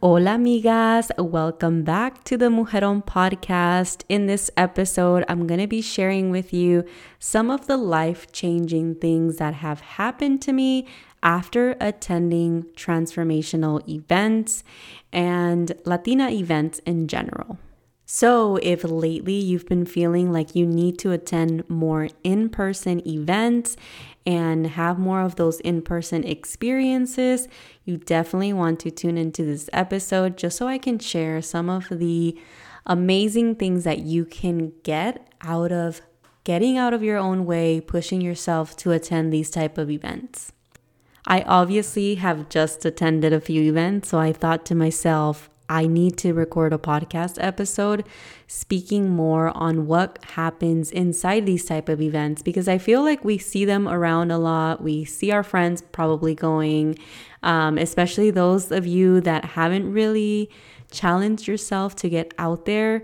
Hola, amigas. Welcome back to the Mujeron podcast. In this episode, I'm going to be sharing with you some of the life changing things that have happened to me after attending transformational events and Latina events in general. So, if lately you've been feeling like you need to attend more in person events and have more of those in person experiences, you definitely want to tune into this episode just so I can share some of the amazing things that you can get out of getting out of your own way, pushing yourself to attend these type of events. I obviously have just attended a few events, so I thought to myself, I need to record a podcast episode speaking more on what happens inside these type of events because I feel like we see them around a lot. We see our friends probably going, um, especially those of you that haven't really challenged yourself to get out there.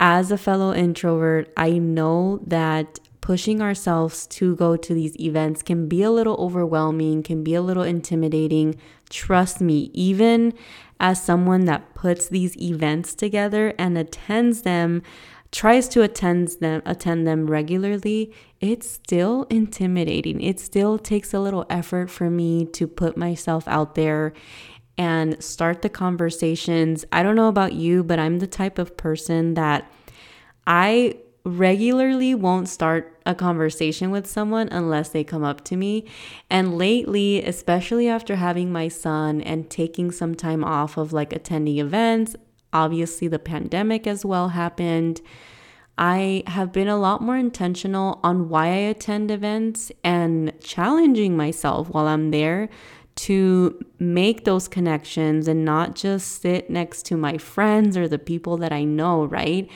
As a fellow introvert, I know that pushing ourselves to go to these events can be a little overwhelming, can be a little intimidating. Trust me, even as someone that puts these events together and attends them, tries to attend them attend them regularly, it's still intimidating. It still takes a little effort for me to put myself out there and start the conversations. I don't know about you, but I'm the type of person that I regularly won't start a conversation with someone unless they come up to me. And lately, especially after having my son and taking some time off of like attending events, obviously the pandemic as well happened. I have been a lot more intentional on why I attend events and challenging myself while I'm there to make those connections and not just sit next to my friends or the people that I know, right?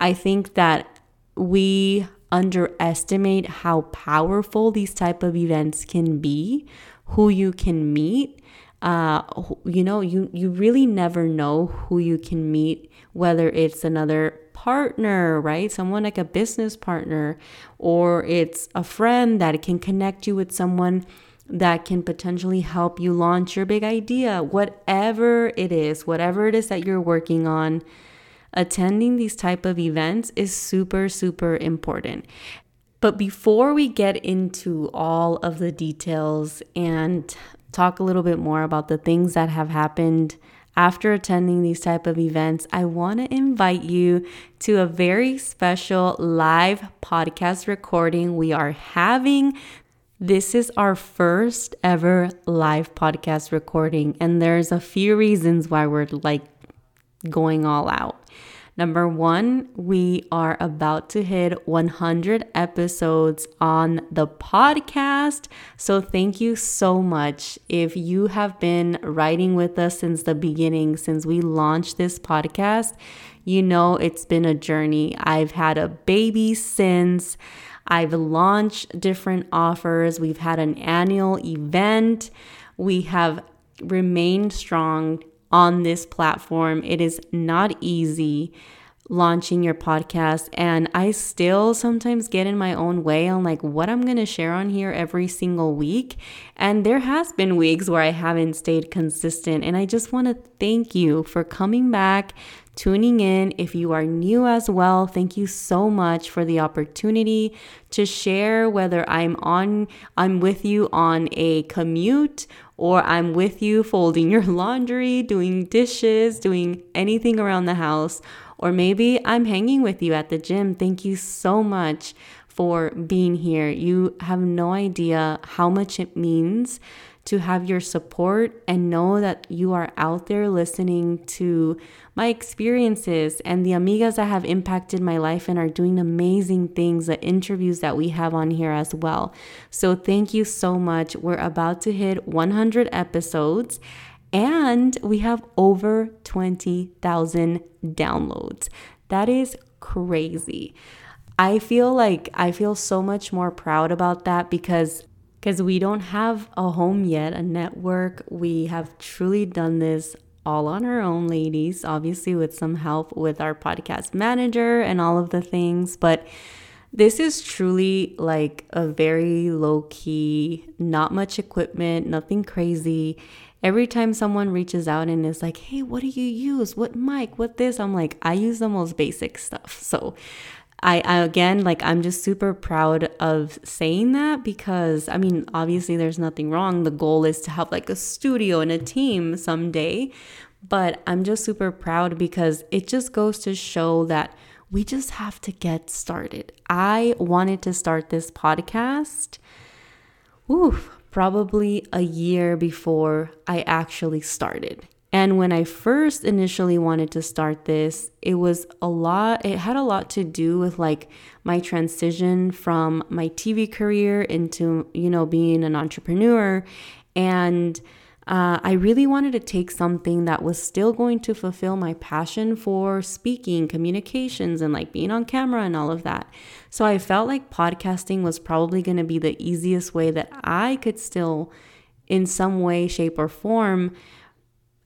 I think that we underestimate how powerful these type of events can be who you can meet. Uh, you know you you really never know who you can meet whether it's another partner right? Someone like a business partner or it's a friend that can connect you with someone that can potentially help you launch your big idea whatever it is whatever it is that you're working on attending these type of events is super super important. But before we get into all of the details and talk a little bit more about the things that have happened after attending these type of events, I want to invite you to a very special live podcast recording we are having. This is our first ever live podcast recording and there's a few reasons why we're like going all out. Number one, we are about to hit 100 episodes on the podcast. So, thank you so much. If you have been writing with us since the beginning, since we launched this podcast, you know it's been a journey. I've had a baby since. I've launched different offers. We've had an annual event. We have remained strong on this platform. It is not easy launching your podcast and I still sometimes get in my own way on like what I'm going to share on here every single week and there has been weeks where I haven't stayed consistent and I just want to thank you for coming back tuning in. If you are new as well, thank you so much for the opportunity to share whether I'm on I'm with you on a commute or I'm with you folding your laundry, doing dishes, doing anything around the house, or maybe I'm hanging with you at the gym. Thank you so much for being here. You have no idea how much it means to have your support and know that you are out there listening to my experiences and the amigas that have impacted my life and are doing amazing things, the interviews that we have on here as well. So, thank you so much. We're about to hit 100 episodes. and we have over 20,000 downloads. That is crazy. I feel like I feel so much more proud about that because because we don't have a home yet, a network. We have truly done this all on our own, ladies, obviously with some help with our podcast manager and all of the things, but this is truly like a very low key, not much equipment, nothing crazy. Every time someone reaches out and is like, hey, what do you use? What mic? What this? I'm like, I use the most basic stuff. So I, I, again like i'm just super proud of saying that because i mean obviously there's nothing wrong. The goal is to have like a studio and a team someday but i'm just super proud because it just goes to show that we just have to get started. I wanted to start this podcast oof probably a year before i actually started and when I first initially wanted to start this, it was a lot, it had a lot to do with like my transition from my TV career into, you know, being an entrepreneur. And uh, I really wanted to take something that was still going to fulfill my passion for speaking, communications, and like being on camera and all of that. So I felt like podcasting was probably going to be the easiest way that I could still, in some way, shape, or form,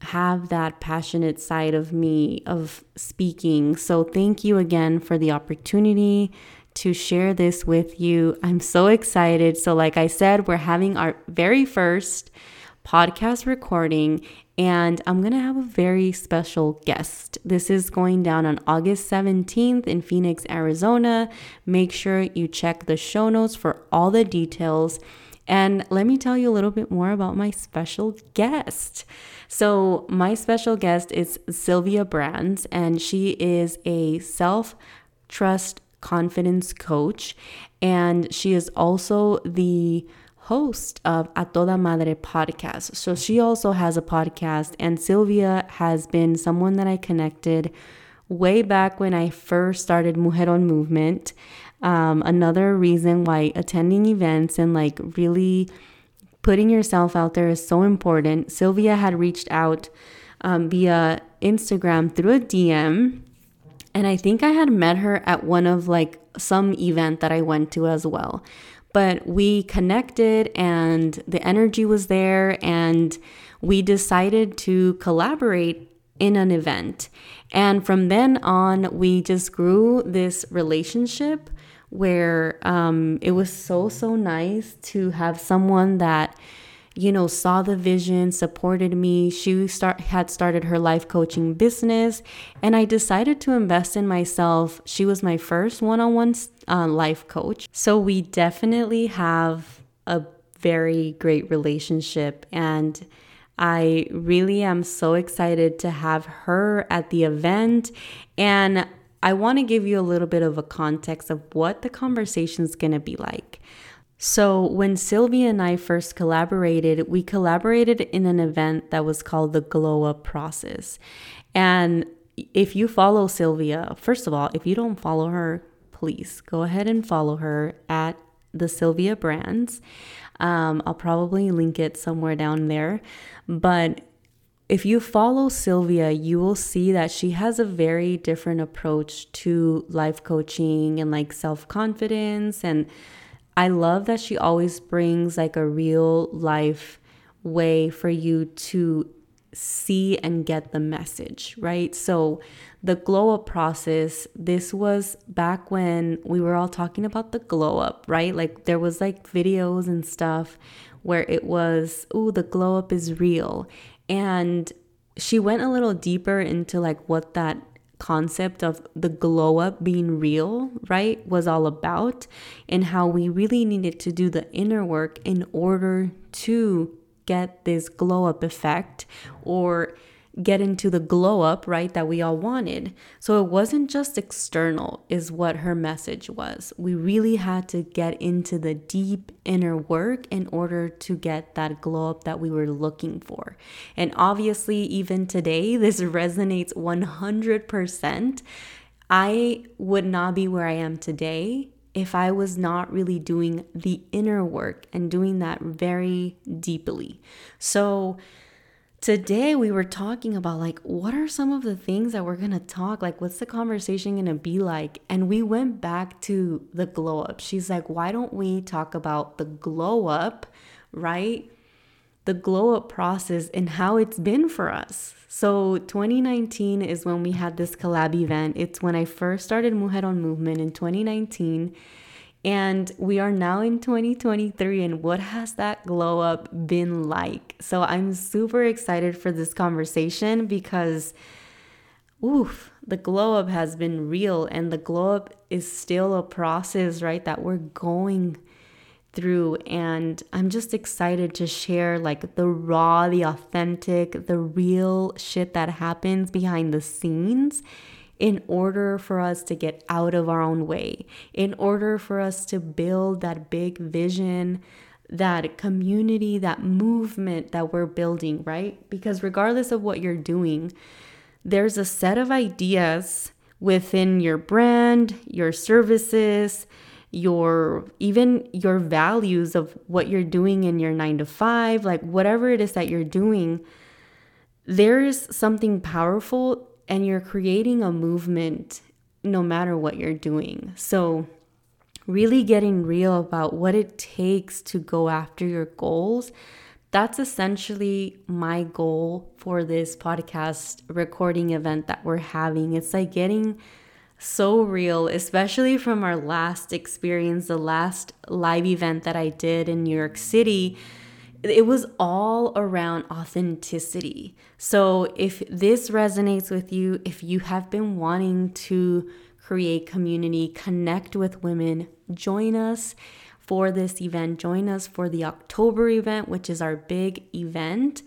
have that passionate side of me of speaking. So, thank you again for the opportunity to share this with you. I'm so excited. So, like I said, we're having our very first podcast recording, and I'm going to have a very special guest. This is going down on August 17th in Phoenix, Arizona. Make sure you check the show notes for all the details. And let me tell you a little bit more about my special guest. So, my special guest is Sylvia Brands, and she is a self trust confidence coach, and she is also the host of A Toda Madre podcast. So, she also has a podcast, and Sylvia has been someone that I connected way back when I first started Mujeron Movement. Um, another reason why attending events and like really putting yourself out there is so important. Sylvia had reached out um, via Instagram through a DM. And I think I had met her at one of like some event that I went to as well. But we connected and the energy was there, and we decided to collaborate in an event. And from then on, we just grew this relationship where um, it was so, so nice to have someone that, you know, saw the vision, supported me. She start had started her life coaching business, and I decided to invest in myself. She was my first one-on-one uh, life coach, so we definitely have a very great relationship, and I really am so excited to have her at the event, and I want to give you a little bit of a context of what the conversation is going to be like. So, when Sylvia and I first collaborated, we collaborated in an event that was called the Glow Up Process. And if you follow Sylvia, first of all, if you don't follow her, please go ahead and follow her at the Sylvia Brands. Um, I'll probably link it somewhere down there. But if you follow Sylvia, you will see that she has a very different approach to life coaching and like self confidence. And I love that she always brings like a real life way for you to see and get the message, right? So, the glow up process, this was back when we were all talking about the glow up, right? Like, there was like videos and stuff where it was, oh, the glow up is real. And she went a little deeper into like what that concept of the glow up being real, right, was all about, and how we really needed to do the inner work in order to get this glow up effect or get into the glow up, right, that we all wanted. So it wasn't just external, is what her message was. We really had to get into the deep inner work in order to get that glow up that we were looking for. And obviously, even today, this resonates 100%. I would not be where I am today if I was not really doing the inner work and doing that very deeply. So, today we were talking about like what are some of the things that we're to talk like what's the conversation to be like? And we went back to the glow up. She's like why don't we talk about the glow up right? The glow up process and how it's been for us. So 2019 is when we had this collab event. It's when i first started mujeron movement in 2019 and we are now in 2023, and what has that glow up been like? So I'm super excited for this conversation because, oof, the glow up has been real, and the glow up is still a process, right? That we're going through. And I'm just excited to share like the raw, the authentic, the real shit that happens behind the scenes in order for us to get out of our own way, in order for us to build that big vision, that community, that movement that we're building, right? Because regardless of what you're doing, there's a set of ideas within your brand, your services, your even your values of what you're doing in your 9 to 5, like whatever it is that you're doing, there's something powerful and you're creating a movement no matter what you're doing. So, really getting real about what it takes to go after your goals. That's essentially my goal for this podcast recording event that we're having. It's like getting so real, especially from our last experience, the last live event that I did in New York City it was all around authenticity. So, if this resonates with you, if you have been wanting to create community, connect with women, join us for this event. Join us for the October event, which is our big event.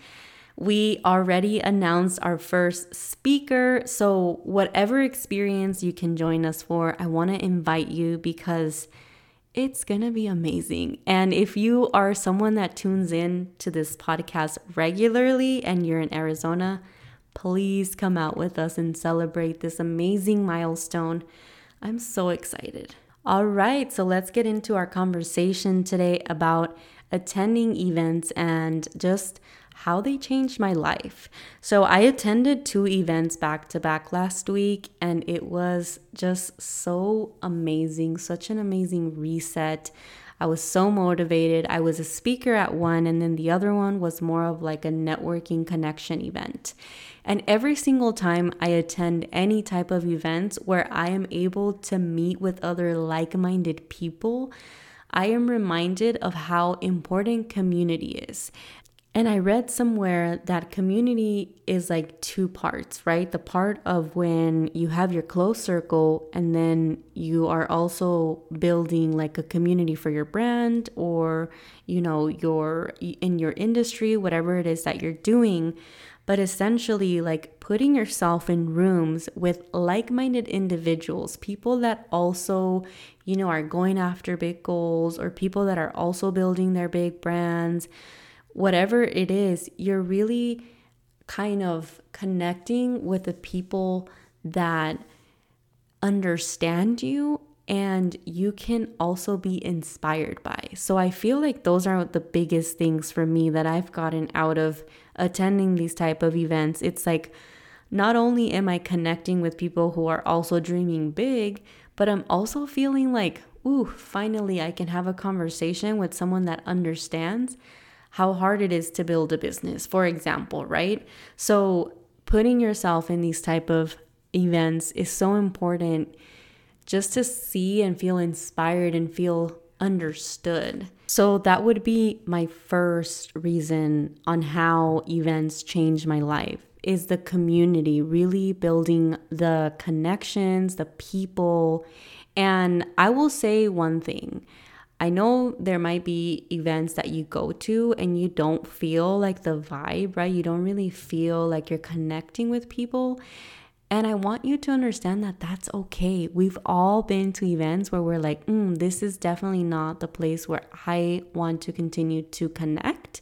We already announced our first speaker. So, whatever experience you can join us for, I want to invite you because it's to be amazing. And if you are someone that tunes in to this podcast regularly and you're in Arizona, please come out with us and celebrate this amazing milestone. I'm so excited. All right, so let's get into our conversation today about attending events and just how they changed my life. So, I attended two events back to back last week, and it was just so amazing, such an amazing reset. I was so motivated. I was a speaker at one, and then the other one was more of like a networking connection event. And every single time I attend any type of events where I am able to meet with other like minded people, I am reminded of how important community is. And I read somewhere that community is like two parts, right? The part of when you have your close circle and then you are also building like a community for your brand or, you know, your in your industry, whatever it is that you're doing. But essentially, like putting yourself in rooms with like minded individuals, people that also, you know, are going after big goals or people that are also building their big brands whatever it is, you're really kind of connecting with the people that understand you and you can also be inspired by. So I feel like those are the biggest things for me that I've gotten out of attending these type of events. It's like not only am I connecting with people who are also dreaming big, but I'm also feeling like, ooh, finally I can have a conversation with someone that understands how hard it is to build a business, for example, right? So putting yourself in these type of events is so important just to see and feel inspired and feel understood. So that would be my first reason on how events changed my life is the community, really building the connections, the people. And I will say one thing. I know there might be events that you go to and you don't feel like the vibe, right? You don't really feel like you're connecting with people. And I want you to understand that that's okay. We've all been to events where we're like, mm, this is definitely not the place where I want to continue to connect.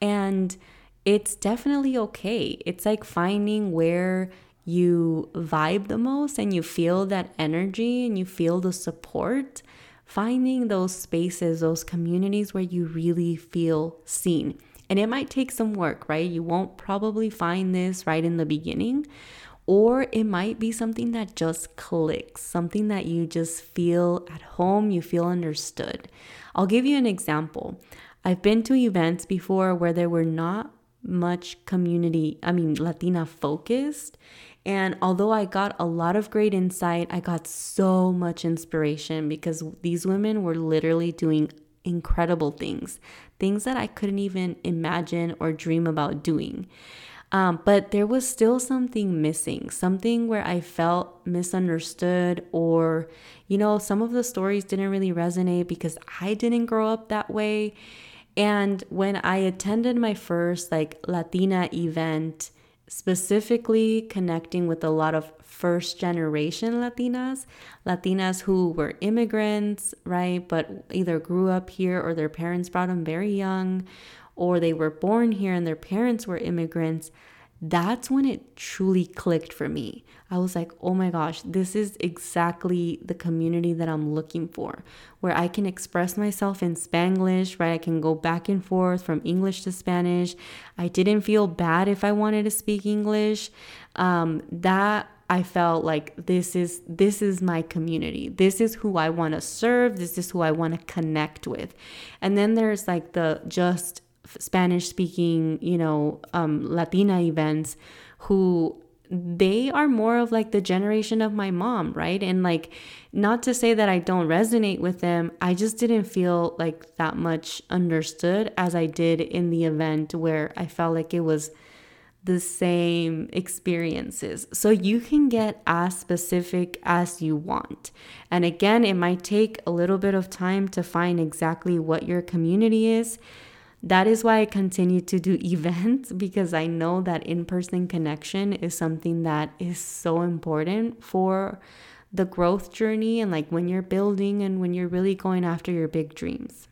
And it's definitely okay. It's like finding where you vibe the most and you feel that energy and you feel the support finding those spaces, those communities where you really feel seen. And it might take some work, right? You won't probably find this right in the beginning, or it might be something that just clicks, something that you just feel at home, you feel understood. I'll give you an example. I've been to events before where there were not much community, I mean, Latina focused. And although I got a lot of great insight, I got so much inspiration because these women were literally doing incredible things, things that I couldn't even imagine or dream about doing. Um, but there was still something missing, something where I felt misunderstood, or, you know, some of the stories didn't really resonate because I didn't grow up that way. And when I attended my first like Latina event, specifically connecting with a lot of first generation Latinas, Latinas who were immigrants, right? But either grew up here or their parents brought them very young, or they were born here and their parents were immigrants, that's when it truly clicked for me. I was like, oh my gosh, this is exactly the community that I'm looking for, where I can express myself in Spanglish, right? I can go back and forth from English to Spanish. I didn't feel bad if I wanted to speak English. Um, that I felt like this is this is my community. This is who I want to serve. This is who I want to connect with. And then there's like the just Spanish speaking, you know, um, Latina events who they are more of like the generation of my mom, right? And like, not to say that I don't resonate with them, I just didn't feel like that much understood as I did in the event where I felt like it was the same experiences. So you can get as specific as you want. And again, it might take a little bit of time to find exactly what your community is that is why I continue to do events because I know that in person connection is something that is so important for the growth journey and like when you're building and when you're really going after your big dreams.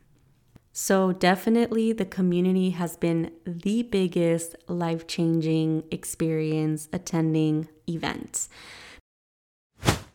So, definitely, the community has been the biggest life changing experience attending events.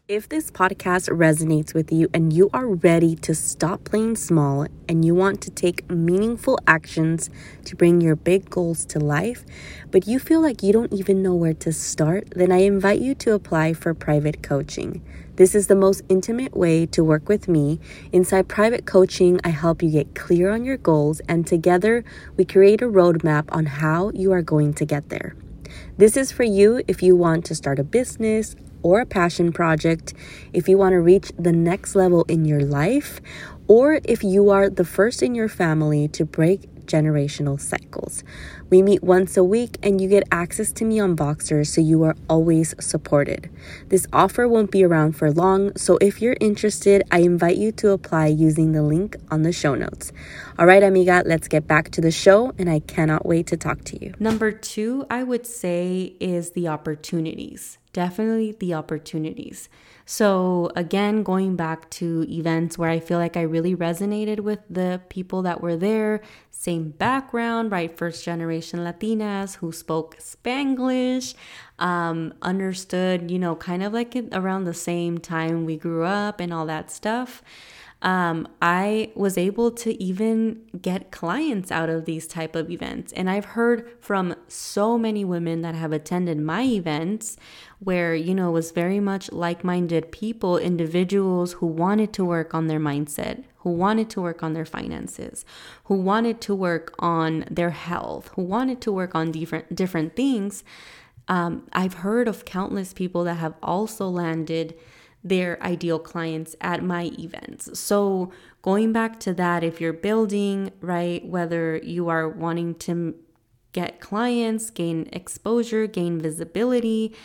If this podcast resonates with you and you are ready to stop playing small and you want to take meaningful actions to bring your big goals to life, but you feel like you don't even know where to start, then I invite you to apply for private coaching. This is the most intimate way to work with me. Inside private coaching, I help you get clear on your goals, and together we create a roadmap on how you are going to get there. This is for you if you want to start a business, or a passion project, if you want to reach the next level in your life, or if you are the first in your family to break generational cycles. We meet once a week and you get access to me on Voxer so you are always supported. This offer won't be around for long, so if you're interested, I invite you to apply using the link on the show notes. All right, amiga, let's get back to the show, and I cannot wait to talk to you. Number two, I would say, is the opportunities definitely the opportunities. So, again, going back to events where I feel like I really resonated with the people that were there, same background, right? First generation Latinas who spoke Spanglish, um, understood, you know, kind of like around the same time we grew up and all that stuff um, I was able to even get clients out of these type of events. And I've heard from so many women that have attended my events where, you know, it was very much like-minded people, individuals who wanted to work on their mindset, who wanted to work on their finances, who wanted to work on their health, who wanted to work on different different things. Um, I've heard of countless people that have also landed their ideal clients at my events. So, going back to that, if you're building, right, whether you are wanting to get clients, gain exposure, gain visibility,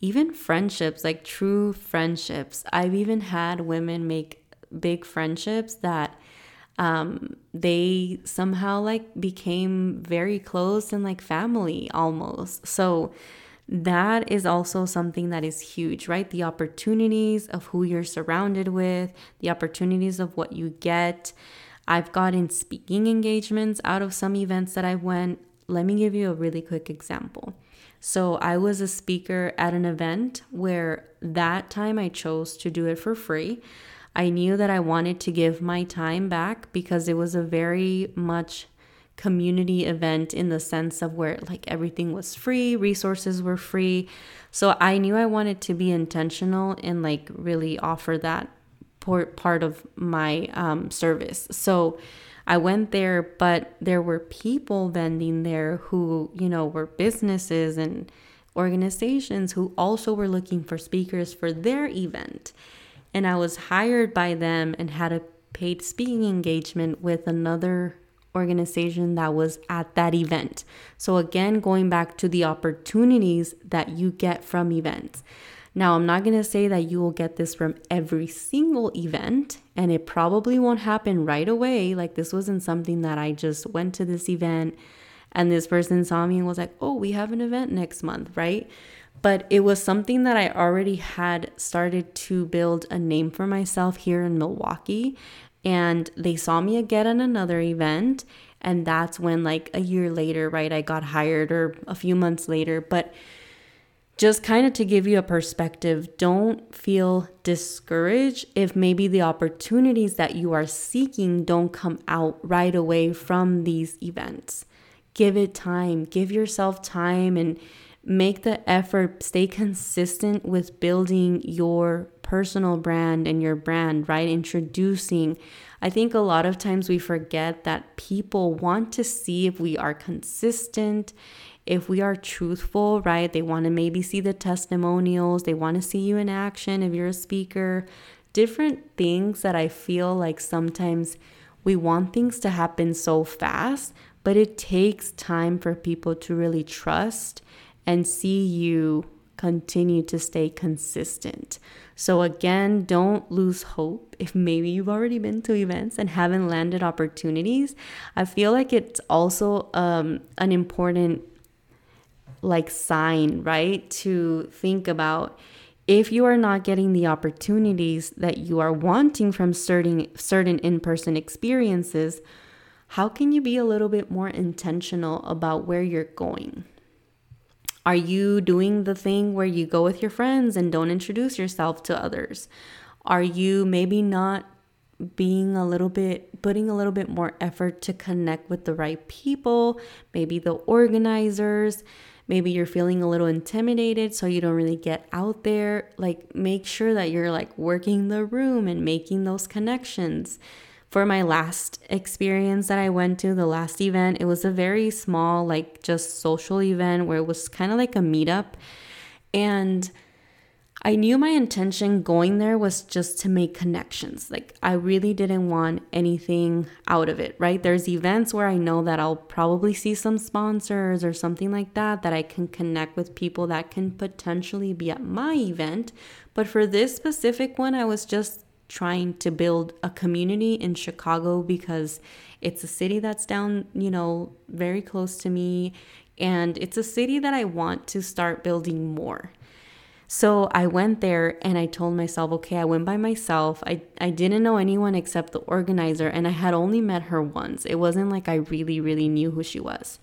even friendships, like true friendships. I've even had women make big friendships that um, they somehow like became very close and like family almost. So, that is also something that is huge, right? The opportunities of who you're surrounded with, the opportunities of what you get. I've gotten speaking engagements out of some events that I went. Let me give you a really quick example. So, I was a speaker at an event where that time I chose to do it for free. I knew that I wanted to give my time back because it was a very much community event in the sense of where like everything was free, resources were free. So I knew I wanted to be intentional and like really offer that part of my um, service. So I went there, but there were people vending there who, you know, were businesses and organizations who also were looking for speakers for their event. And I was hired by them and had a paid speaking engagement with another organization that was at that event. So, again, going back to the opportunities that you get from events. Now, I'm not going to say that you will get this from every single event, and it probably won't happen right away. Like, this wasn't something that I just went to this event and this person saw me and was like, oh, we have an event next month, right? But it was something that I already had started to build a name for myself here in Milwaukee and they saw me again at another event and that's when like a year later right i got hired or a few months later but just kind of to give you a perspective don't feel discouraged if maybe the opportunities that you are seeking don't come out right away from these events. Give it time give yourself time and make the effort stay consistent with building your personal brand and your brand, right? Introducing. I think a lot of times we forget that people want to see if we are consistent, if we are truthful, right? They want to maybe see the testimonials, they want to see you in action if you're a speaker. Different things that I feel like sometimes we want things to happen so fast, but it takes time for people to really trust and see you continue to stay consistent. So, again, don't lose hope if maybe you've already been to events and haven't landed opportunities. I feel like it's also um, an important like sign, right? To think about if you are not getting the opportunities that you are wanting from certain certain in-person experiences, how can you be a little bit more intentional about where you're going? Are you doing the thing where you go with your friends and don't introduce yourself to others? Are you maybe not being a little bit, putting a little bit more effort to connect with the right people, maybe the organizers? Maybe you're feeling a little intimidated, so you don't really get out there. Like, make sure that you're like working the room and making those connections for my last experience that I went to, the last event, it was a very small, like just social event where it was kind of like a meetup. And I knew my intention going there was just to make connections. Like, I really didn't want anything out of it, right? There's events where I know that I'll probably see some sponsors or something like that, that I can connect with people that can potentially be at my event. But for this specific one, I was just trying to build a community in Chicago because it's a city that's down, you know, very close to me. And it's a city that I want to start building more. So I went there and I told myself, okay, I went by myself. I, I didn't know anyone except the organizer, and I had only met her once. It wasn't like I really, really knew who she was.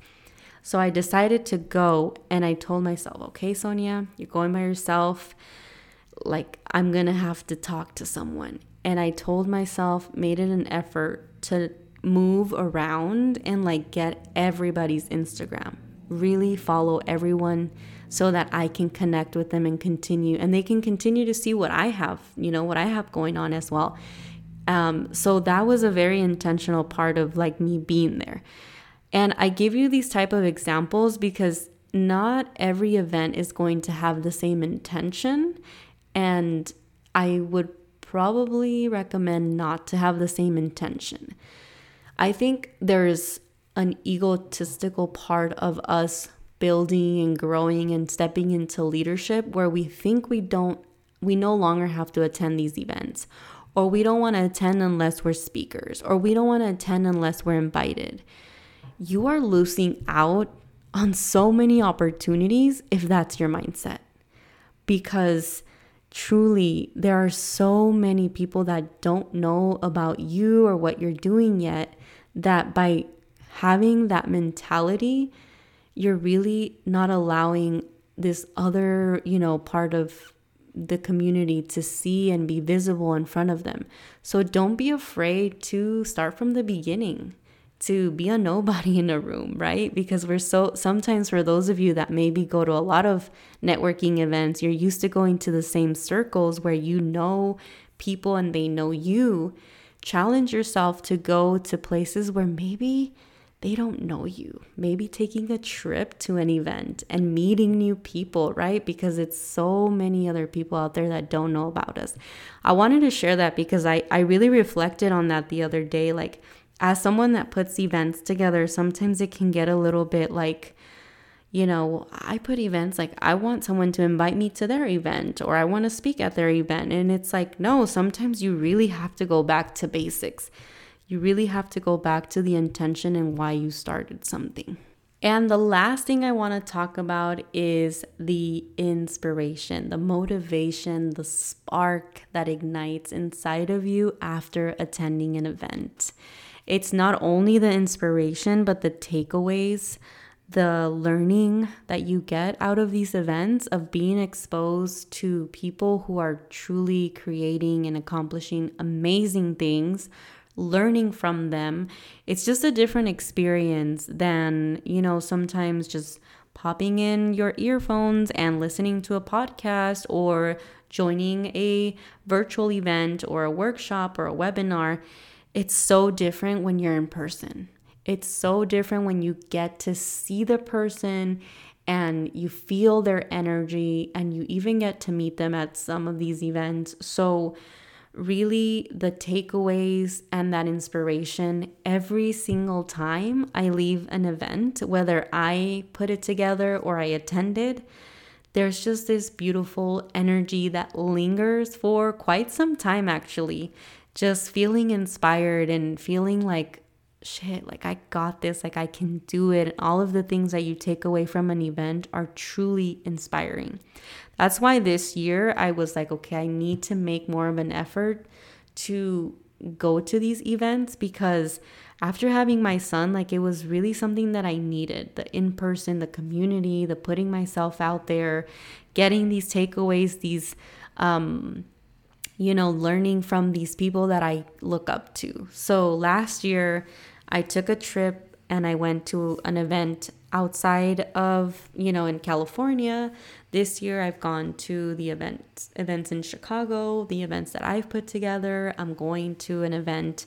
So I decided to go and I told myself, okay, Sonia, you're going by yourself like I'm going to have to talk to someone. And I told myself, made it an effort to move around and like get everybody's Instagram. Really follow everyone so that I can connect with them and continue and they can continue to see what I have, you know, what I have going on as well. Um, so that was a very intentional part of like me being there. And I give you these type of examples because not every event is going to have the same intention and I would probably recommend not to have the same intention. I think there's an egotistical part of us building and growing and stepping into leadership where we think we don't we no longer have to attend these events or we don't want to attend unless we're speakers or we don't want to attend unless we're invited. You are losing out on so many opportunities if that's your mindset. Because truly, there are so many people that don't know about you or what you're doing yet that by having that mentality, you're really not allowing this other, you know, part of the community to see and be visible in front of them. So don't be afraid to start from the beginning. To be a nobody in a room, right? Because we're so sometimes for those of you that maybe go to a lot of networking events, you're used to going to the same circles where you know people and they know you. Challenge yourself to go to places where maybe they don't know you. Maybe taking a trip to an event and meeting new people, right? Because it's so many other people out there that don't know about us. I wanted to share that because I, I really reflected on that the other day. Like, as someone that puts events together, sometimes it can get a little bit like, you know, I put events like I want someone to invite me to their event or I want to speak at their event. And it's like, no, sometimes you really have to go back to basics you really have to go back to the intention and why you started something. And the last thing I want to talk about is the inspiration, the motivation, the spark that ignites inside of you after attending an event. It's not only the inspiration, but the takeaways, the learning that you get out of these events of being exposed to people who are truly creating and accomplishing amazing things learning from them. It's just a different experience than, you know, sometimes just popping in your earphones and listening to a podcast or joining a virtual event or a workshop or a webinar. It's so different when you're in person. It's so different when you get to see the person and you feel their energy and you even get to meet them at some of these events. So, really the takeaways and that inspiration every single time I leave an event, whether I put it together or I attended. There's just this beautiful energy that lingers for quite some time, actually. Just feeling inspired and feeling like, shit, like I got this, like I can do it. And all of the things that you take away from an event are truly inspiring. That's why this year I was like, okay, I need to make more of an effort to go to these events because after having my son, like it was really something that I needed the in person, the community, the putting myself out there, getting these takeaways, these, um, you know, learning from these people that I look up to. So last year, I took a trip and I went to an event outside of, you know, in California. This year I've gone to the events events in Chicago, the events that I've put together. I'm going to an event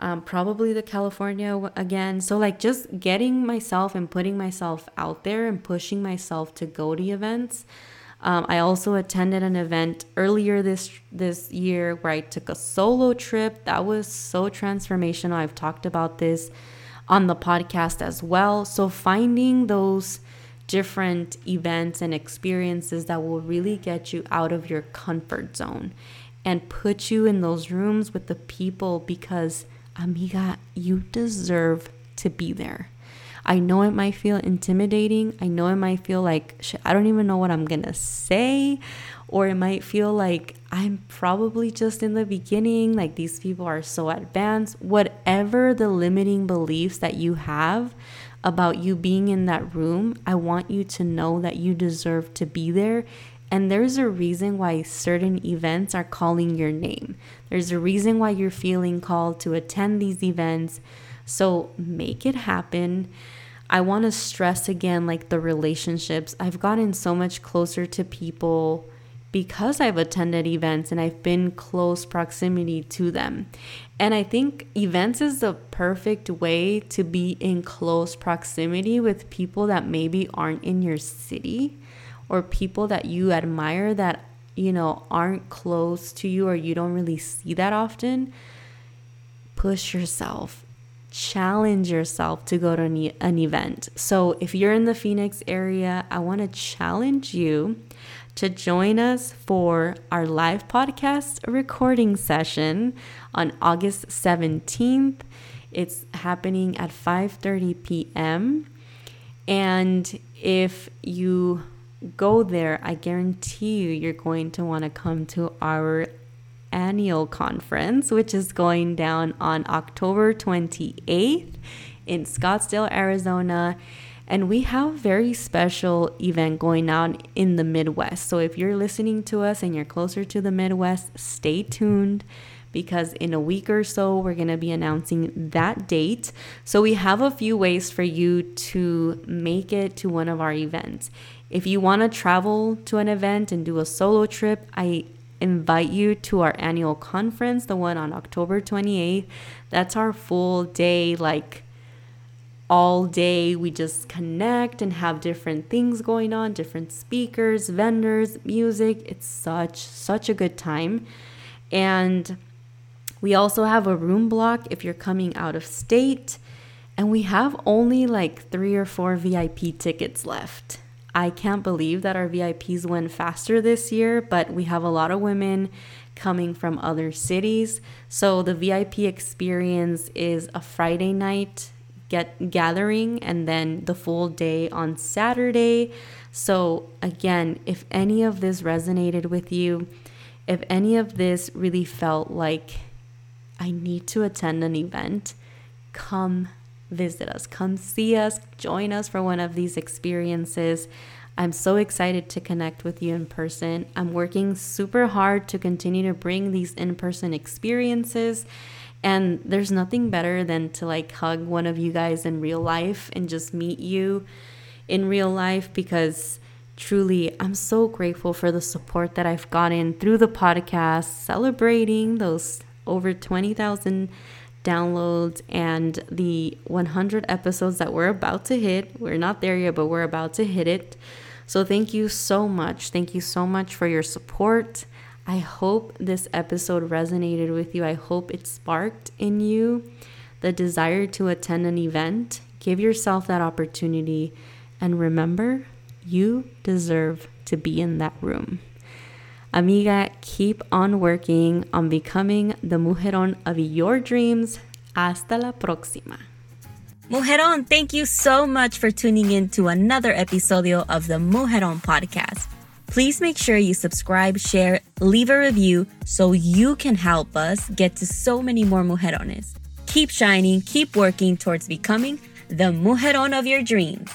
um, probably the California again. So like just getting myself and putting myself out there and pushing myself to go to events. Um, I also attended an event earlier this this year where I took a solo trip. That was so transformational. I've talked about this on the podcast as well. So, finding those different events and experiences that will really get you out of your comfort zone and put you in those rooms with the people because, amiga, you deserve to be there. I know it might feel intimidating. I know it might feel like, I don't even know what I'm gonna say or it might feel like I'm probably just in the beginning, like these people are so advanced. Whatever the limiting beliefs that you have about you being in that room, I want you to know that you deserve to be there. And there's a reason why certain events are calling your name. There's a reason why you're feeling called to attend these events. So make it happen. I want to stress again like the relationships. I've gotten so much closer to people because I've attended events and I've been close proximity to them. And I think events is the perfect way to be in close proximity with people that maybe aren't in your city or people that you admire that, you know, aren't close to you or you don't really see that often. Push yourself. Challenge yourself to go to an, an event. So, if you're in the Phoenix area, I want to challenge you to join us for our live podcast recording session on August 17th. It's happening at 5:30 p.m. And if you go there, I guarantee you you're going to want to come to our annual conference, which is going down on October 28th in Scottsdale, Arizona. And we have a very special event going on in the Midwest. So if you're listening to us and you're closer to the Midwest, stay tuned because in a week or so, we're going to be announcing that date. So we have a few ways for you to make it to one of our events. If you want to travel to an event and do a solo trip, I invite you to our annual conference, the one on October 28th. That's our full day, like all day. We just connect and have different things going on, different speakers, vendors, music. It's such, such a good time. And we also have a room block if you're coming out of state. And we have only like three or four VIP tickets left. I can't believe that our VIPs went faster this year, but we have a lot of women coming from other cities. So the VIP experience is a Friday night get gathering and then the full day on Saturday. So again, if any of this resonated with you, if any of this really felt like I need to attend an event, come visit us, come see us, join us for one of these experiences. I'm so excited to connect with you in person. I'm working super hard to continue to bring these in person experiences. And there's nothing better than to like hug one of you guys in real life and just meet you in real life because truly I'm so grateful for the support that I've gotten through the podcast, celebrating those over 20,000 downloads and the 100 episodes that we're about to hit. We're not there yet, but we're about to hit it. So, thank you so much. Thank you so much for your support. I hope this episode resonated with you. I hope it sparked in you the desire to attend an event. Give yourself that opportunity. And remember, you deserve to be in that room. Amiga, keep on working on becoming the mujeron of your dreams. Hasta la próxima. Mujeron, thank you so much for tuning in to another episodio of the Mujeron podcast. Please make sure you subscribe, share, leave a review so you can help us get to so many more mujerones. Keep shining, keep working towards becoming the mujeron of your dreams.